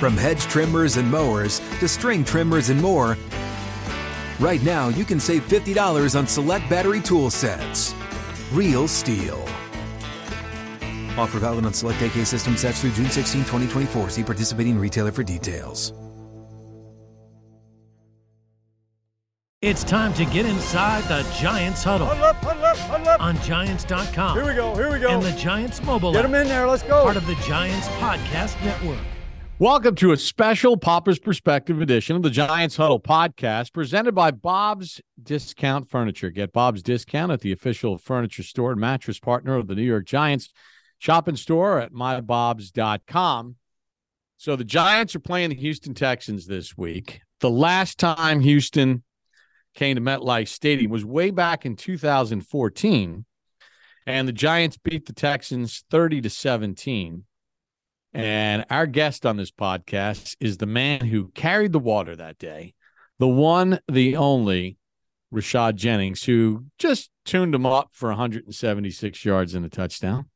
From hedge trimmers and mowers to string trimmers and more, right now you can save $50 on select battery tool sets. Real STIHL. Offer valid on select AK system sets through June 16, 2024. See participating retailer for details. It's time to get inside the Giants huddle Huddle up, huddle up, huddle up. on Giants.com. Here we go, here we go. And the Giants mobile Get app, them in there, let's go. part of the Giants podcast network. Welcome to a special Papa's Perspective edition of the Giants Huddle podcast presented by Bob's Discount Furniture. Get Bob's Discount at the official furniture store and mattress partner of the New York Giants. Shop in store at mybobs.com. So the Giants are playing the Houston Texans this week. The last time Houston came to MetLife Stadium was way back in 2014, and the Giants beat the Texans 30 to 17. And our guest on this podcast is the man who carried the water that day, the one, the only Rashad Jennings, who just tuned him up for 176 yards and a touchdown.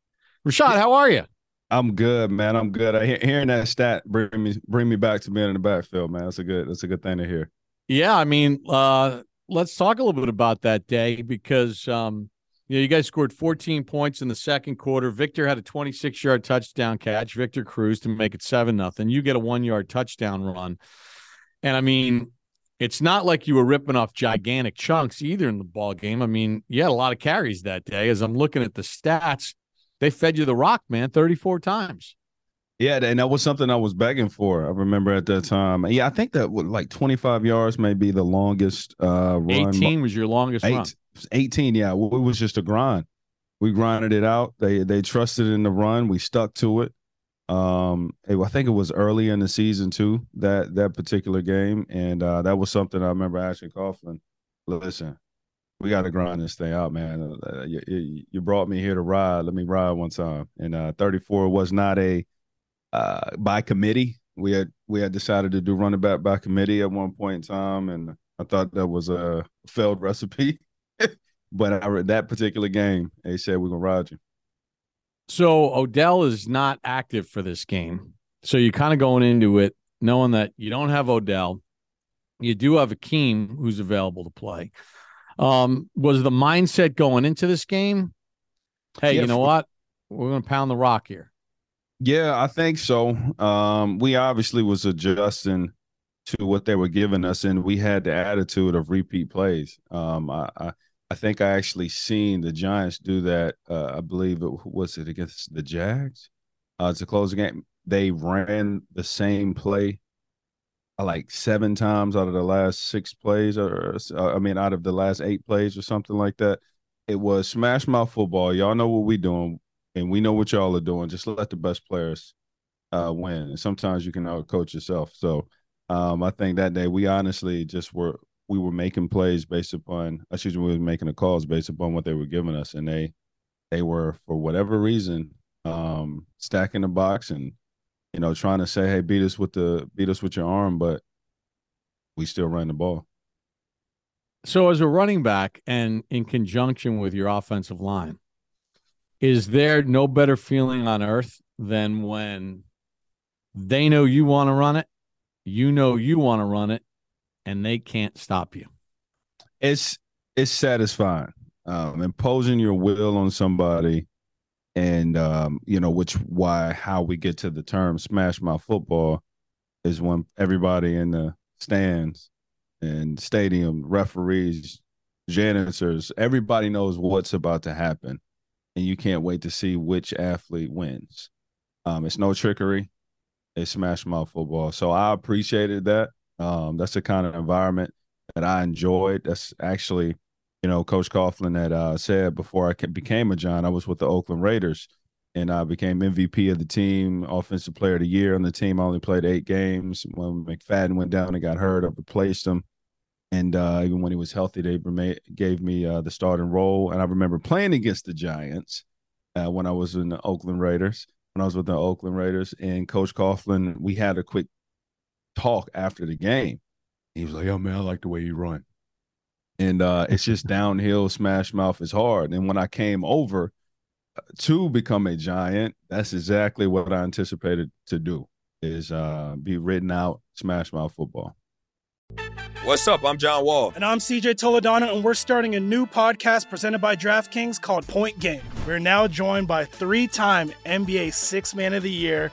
Rashad, how are you? I'm good, man. I'm good. I hear, hearing that stat bring me bring me back to being in the backfield, man. That's a good that's a good thing to hear. Yeah, I mean, uh, let's talk a little bit about that day because um, you know, you guys scored 14 points in the second quarter. Victor had a 26 yard touchdown catch. Victor Cruz to make it seven nothing. You get a one yard touchdown run, and I mean, it's not like you were ripping off gigantic chunks either in the ball game. I mean, you had a lot of carries that day. As I'm looking at the stats, they fed you the rock, man, 34 times. Yeah, and that was something I was begging for. I remember at that time. Yeah, I think that would, like 25 yards may be the longest uh, run. 18 was your longest Eight, run. 18, yeah. It was just a grind. We grinded it out. They they trusted in the run. We stuck to it. Um, it- I think it was early in the season too that that particular game, and uh, that was something I remember asking Coughlin. Listen, we got to grind this thing out, man. Uh, you, you you brought me here to ride. Let me ride one time. And uh, 34 was not a uh, by committee. We had we had decided to do running back by committee at one point in time, and I thought that was a failed recipe. But I read that particular game, they said we're gonna ride you. So Odell is not active for this game. So you're kind of going into it knowing that you don't have Odell. You do have Akeem who's available to play. Um, was the mindset going into this game? Hey, Yeah, you know what? We're gonna pound the rock here. Yeah, I think so. Um, we obviously was adjusting to what they were giving us, and we had the attitude of repeat plays. Um, I, I, I think I actually seen the Giants do that. Uh, I believe it was it against the Jags uh, to close the game. They ran the same play uh, like seven times out of the last six plays, or uh, I mean, out of the last eight plays, or something like that. It was smash mouth football. Y'all know what we doing and we know what y'all are doing. Just let the best players uh, win. And sometimes you can out coach yourself. So um, I think that day we honestly just were we were making plays based upon excuse me, we were making the calls based upon what they were giving us, and they they were for whatever reason um, stacking the box and you know trying to say, hey, beat us with the beat us with your arm, but we still ran the ball. So as a running back and in conjunction with your offensive line, is there no better feeling on earth than when they know you want to run it, you know you want to run it, and they can't stop you? it's it's satisfying um imposing your will on somebody and um you know which why how we get to the term smash my football is when everybody in the stands and stadium referees janitors, everybody knows what's about to happen, and you can't wait to see which athlete wins. Um, it's no trickery. It's smash mouth football. So I appreciated that. Um, that's the kind of environment that I enjoyed. That's actually, you know, Coach Coughlin had uh, said before I became a John, I was with the Oakland Raiders and I became MVP of the team, offensive player of the year on the team. I only played eight games. When McFadden went down and got hurt, I replaced him. And uh, even when he was healthy, they gave me uh, the starting role. And I remember playing against the Giants uh, when I was in the Oakland Raiders, when I was with the Oakland Raiders. And Coach Coughlin, we had a quick talk after the game. He was like, "Yo, man, I like the way you run." And uh, it's just downhill, smash mouth is hard. And when I came over uh, to become a giant, that's exactly what I anticipated to do: is uh, be written out, smash mouth football. What's up? I'm John Wall. And I'm CJ Toledano, and we're starting a new podcast presented by DraftKings called Point Game. We're now joined by three time NBA Six Man of the Year,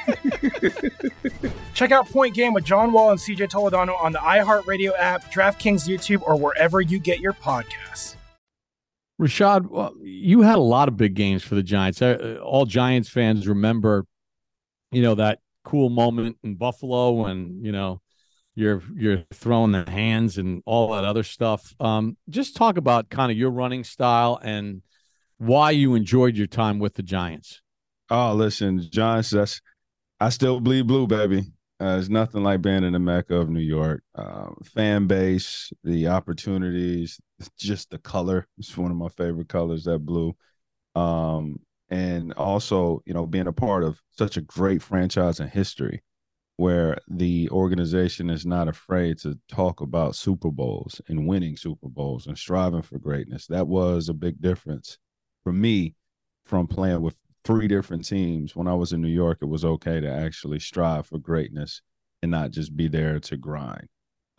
Check out Point Game with John Wall and CJ Toledano on the iHeartRadio app, DraftKings YouTube, or wherever you get your podcasts. Rashad, well, you had a lot of big games for the Giants. Uh, all Giants fans remember, you know, that cool moment in Buffalo when you know you're you're throwing the hands and all that other stuff. Um, just talk about kind of your running style and why you enjoyed your time with the Giants. Oh, listen, Giants. That's I still bleed blue, baby. Uh, it's nothing like being in the mecca of New York. Uh, fan base, the opportunities, just the color. It's one of my favorite colors, that blue. Um, and also, you know, being a part of such a great franchise in history where the organization is not afraid to talk about Super Bowls and winning Super Bowls and striving for greatness. That was a big difference for me from playing with three different teams. When I was in New York, it was okay to actually strive for greatness and not just be there to grind.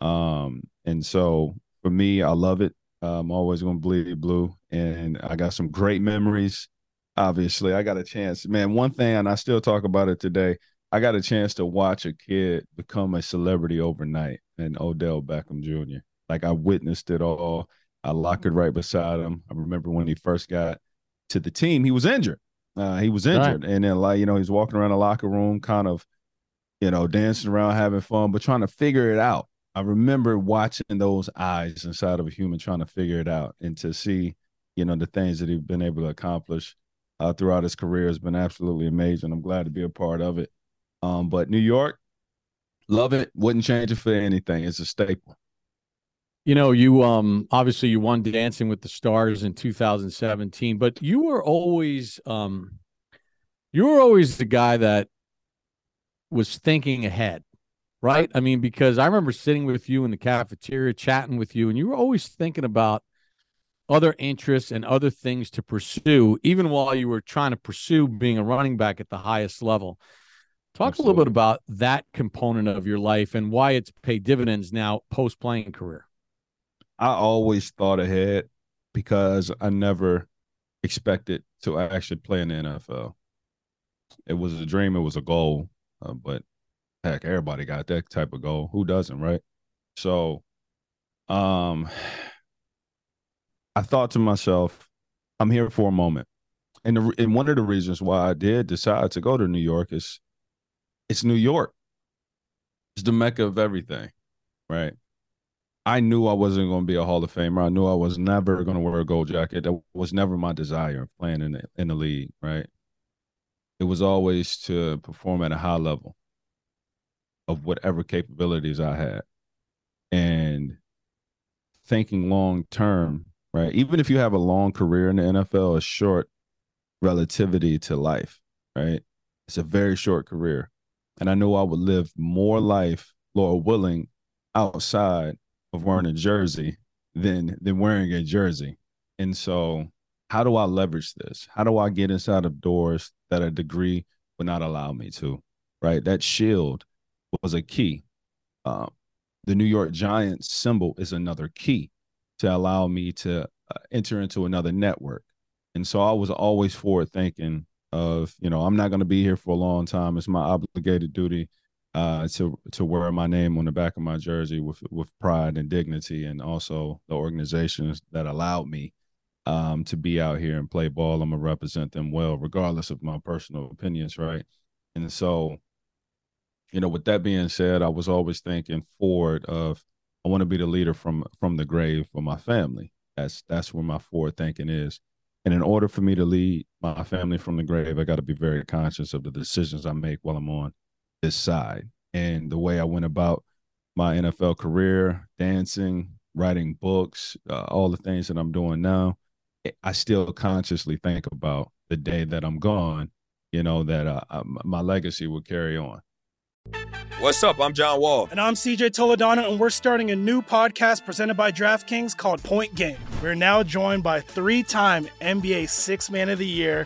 Um, and so for me, I love it. I'm always going to bleed blue, and I got some great memories. Obviously, I got a chance, man. One thing, and I still talk about it today. I got a chance to watch a kid become a celebrity overnight, and Odell Beckham Jr. Like I witnessed it all. I locked it right beside him. I remember when he first got to the team, he was injured. Uh, he was injured, right. and then like you know he's walking around the locker room, kind of, you know, dancing around, having fun, but trying to figure it out. I remember watching those eyes inside of a human trying to figure it out, and to see, you know, the things that he's been able to accomplish uh, throughout his career has been absolutely amazing. I'm glad to be a part of it. Um, but New York, love it. Wouldn't change it for anything. It's a staple. You know, you um obviously you won Dancing with the Stars in 2017, but you were always um you were always the guy that was thinking ahead, right? I mean, because I remember sitting with you in the cafeteria chatting with you, and you were always thinking about other interests and other things to pursue, even while you were trying to pursue being a running back at the highest level. Talk Absolutely. a little bit about that component of your life and why it's paid dividends now post playing career. I always thought ahead because I never expected to actually play in the NFL. It was a dream, it was a goal, uh, but heck, everybody got that type of goal. Who doesn't, right? So, um, I thought to myself, I'm here for a moment, and the, and one of the reasons why I did decide to go to New York is it's New York. It's the mecca of everything, right? I knew I wasn't going to be a Hall of Famer. I knew I was never going to wear a gold jacket. That was never my desire playing in the, in the league, right? It was always to perform at a high level of whatever capabilities I had. And thinking long term, right? Even if you have a long career in the NFL, a short relativity to life, right? It's a very short career. And I know I would live more life, Lord willing, outside of wearing a jersey than than wearing a jersey. And so how do I leverage this? How do I get inside of doors that a degree would not allow me to? Right. That shield was a key. Um, the New York Giants symbol is another key to allow me to uh, enter into another network. And so I was always forward thinking of, you know, I'm not going to be here for a long time. It's my obligated duty uh, to to wear my name on the back of my jersey with with pride and dignity, and also the organizations that allowed me um, to be out here and play ball. I'm gonna represent them well, regardless of my personal opinions, right? And so, you know, with that being said, I was always thinking forward of I want to be the leader from from the grave for my family. That's that's where my forward thinking is. And in order for me to lead my family from the grave, I got to be very conscious of the decisions I make while I'm on this side. And the way I went about my NFL career, dancing, writing books, uh, all the things that I'm doing now, I still consciously think about the day that I'm gone, you know, that uh, my legacy will carry on. What's up? I'm John Wall. And I'm CJ Toledano, and we're starting a new podcast presented by DraftKings called Point Game. We're now joined by three time NBA Six Man of the Year,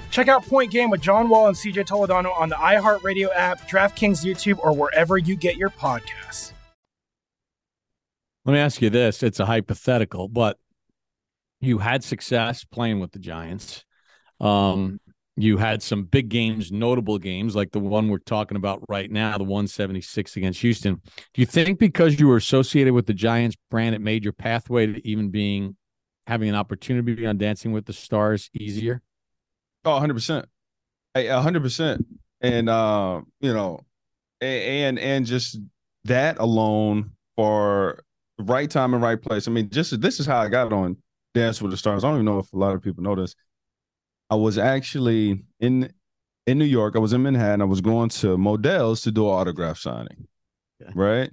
Check out Point Game with John Wall and CJ Toledano on the iHeartRadio app, DraftKings YouTube, or wherever you get your podcasts. Let me ask you this. It's a hypothetical, but you had success playing with the Giants. Um, you had some big games, notable games like the one we're talking about right now, the 176 against Houston. Do you think because you were associated with the Giants brand, it made your pathway to even being having an opportunity to be on Dancing with the Stars easier? Oh, 100%. Hey, 100%. And, uh, you know, and, and just that alone for the right time and right place. I mean, just this is how I got on Dance with the Stars. I don't even know if a lot of people know this. I was actually in in New York. I was in Manhattan. I was going to Modell's to do an autograph signing, Okay. right?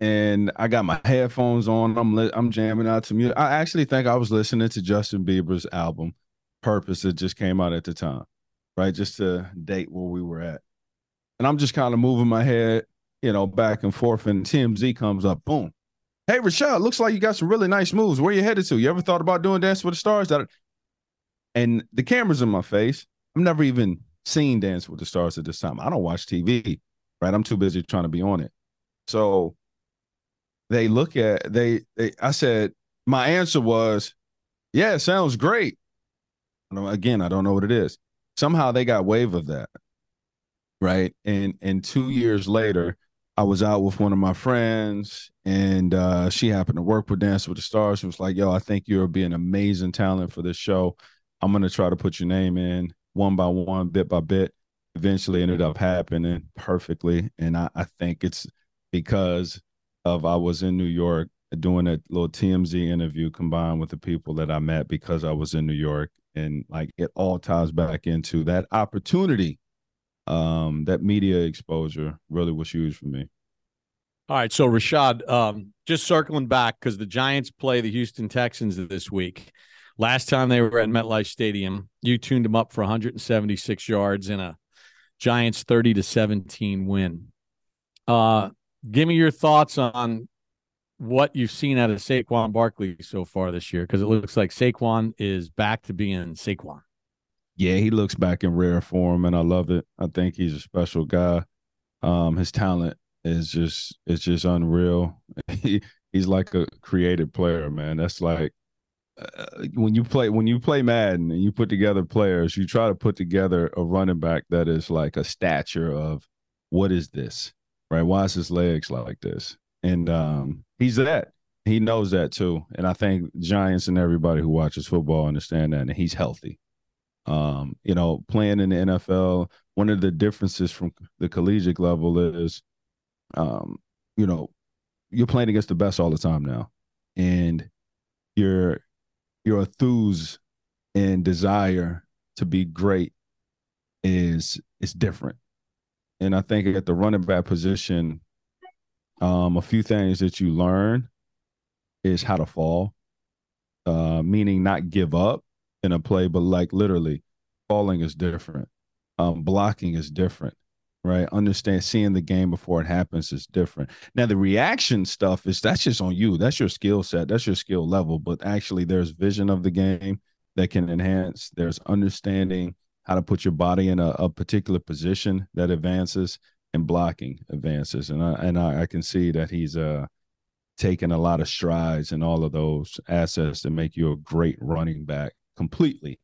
And I got my headphones on. I'm li- I'm jamming out to music. I actually think I was listening to Justin Bieber's album Purpose that just came out at the time, right? Just to date where we were at. And I'm just kind of moving my head, you know, back and forth. And TMZ comes up, boom. Hey, Rashad, looks like you got some really nice moves. Where you headed to? You ever thought about doing Dance with the Stars? That and the camera's in my face. I've never even seen Dance with the Stars at this time. I don't watch TV, right? I'm too busy trying to be on it. So they look at they they I said my answer was, yeah, sounds great. Again, I don't know what it is. Somehow they got wave of that. Right. And and two years later, I was out with one of my friends and uh, she happened to work with Dance with the Stars. She was like, yo, I think you'll be an amazing talent for this show. I'm gonna try to put your name in one by one, bit by bit. Eventually ended up happening perfectly. And I, I think it's because of I was in New York doing a little TMZ interview combined with the people that I met because I was in New York. And like it all ties back into that opportunity. Um, that media exposure really was huge for me. All right, so Rashad, um, just circling back because the Giants play the Houston Texans this week. Last time they were at MetLife Stadium, you tuned them up for 176 yards in a Giants 30 to 17 win. Uh, give me your thoughts on what you've seen out of Saquon Barkley so far this year, because it looks like Saquon is back to being Saquon. Yeah, he looks back in rare form, and I love it. I think he's a special guy. Um, his talent is just it's just unreal. He he's like a creative player, man. That's like uh, when you play when you play Madden and you put together players, you try to put together a running back that is like a stature of what is this, right? Why is his legs like this? And um, he's that. He knows that too. And I think Giants and everybody who watches football understand that. And he's healthy. Um, you know, playing in the NFL, one of the differences from the collegiate level is, um, you know, you're playing against the best all the time now, and your your enthuse and desire to be great is is different. And I think at the running back position, um, a few things that you learn is how to fall, uh, meaning not give up in a play, but like literally, falling is different. Um, blocking is different, right? Understand seeing the game before it happens is different. Now the reaction stuff is that's just on you. That's your skill set. That's your skill level. But actually, there's vision of the game that can enhance. There's understanding how to put your body in a, a particular position that advances and blocking advances. And I and I, I can see that he's uh taken a lot of strides in all of those assets to make you a great running back completely.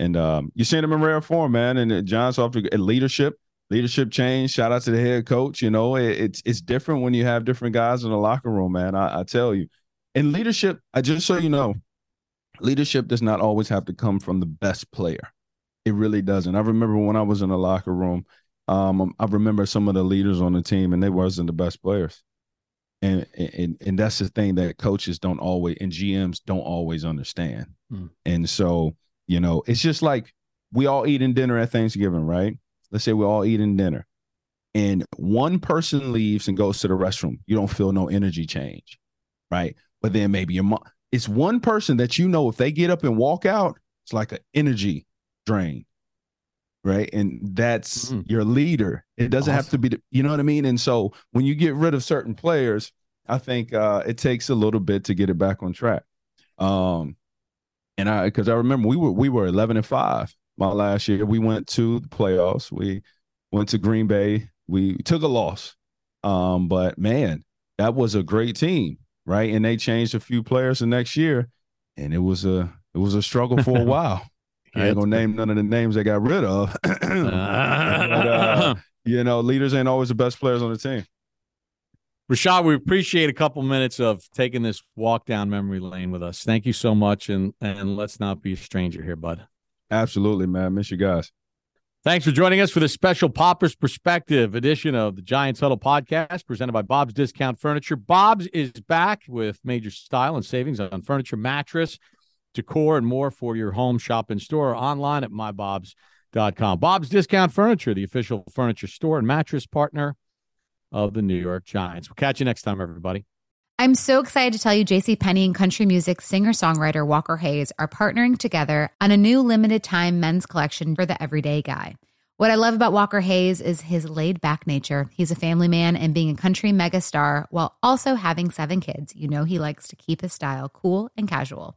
And um, you're seeing him in rare form, man. And John's off to leadership, leadership change. Shout out to the head coach. You know, it, it's it's different when you have different guys in the locker room, man. I, I tell you. In leadership, I just so you know, leadership does not always have to come from the best player. It really doesn't. I remember when I was in the locker room, um, I remember some of the leaders on the team, and they wasn't the best players and and and that's the thing that coaches don't always and GMs don't always understand. Hmm. And so, you know, it's just like we all eating dinner at Thanksgiving, right? Let's say we're all eating dinner, and one person leaves and goes to the restroom. You don't feel no energy change, right? But then maybe your mom. It's one person that you know if they get up and walk out, it's like an energy drain right? And that's mm. your leader. It doesn't awesome. have to be the, you know what i mean? And so when you get rid of certain players i think uh it takes a little bit to get it back on track. Um and i because i remember we were we were 11 and 5 my last year. We went to the playoffs. We went to green bay. We took a loss. Um but man that was a great team right? And they changed a few players the next year and it was a it was a struggle for a while I ain't gonna name none of the names they got rid of. but, uh, you know, leaders ain't always the best players on the team. Rashad, we appreciate a couple minutes of taking this walk down memory lane with us. Thank you so much, and and let's not be a stranger here, bud. Absolutely, man. Miss you guys. Thanks for joining us for this special Papa's Perspective edition of the Giants Huddle podcast presented by Bob's Discount Furniture. Bob's is back with major style and savings on furniture, mattress, decor, and more for your home shop and store online at mybobs.com. Bob's Discount Furniture, the official furniture store and mattress partner of the New York Giants. We'll catch you next time, everybody. I'm so excited to tell you JC Penney and country music singer-songwriter Walker Hayes are partnering together on a new limited time men's collection for the everyday guy. What I love about Walker Hayes is his laid back nature. He's a family man and being a country megastar while also having seven kids. You know, he likes to keep his style cool and casual.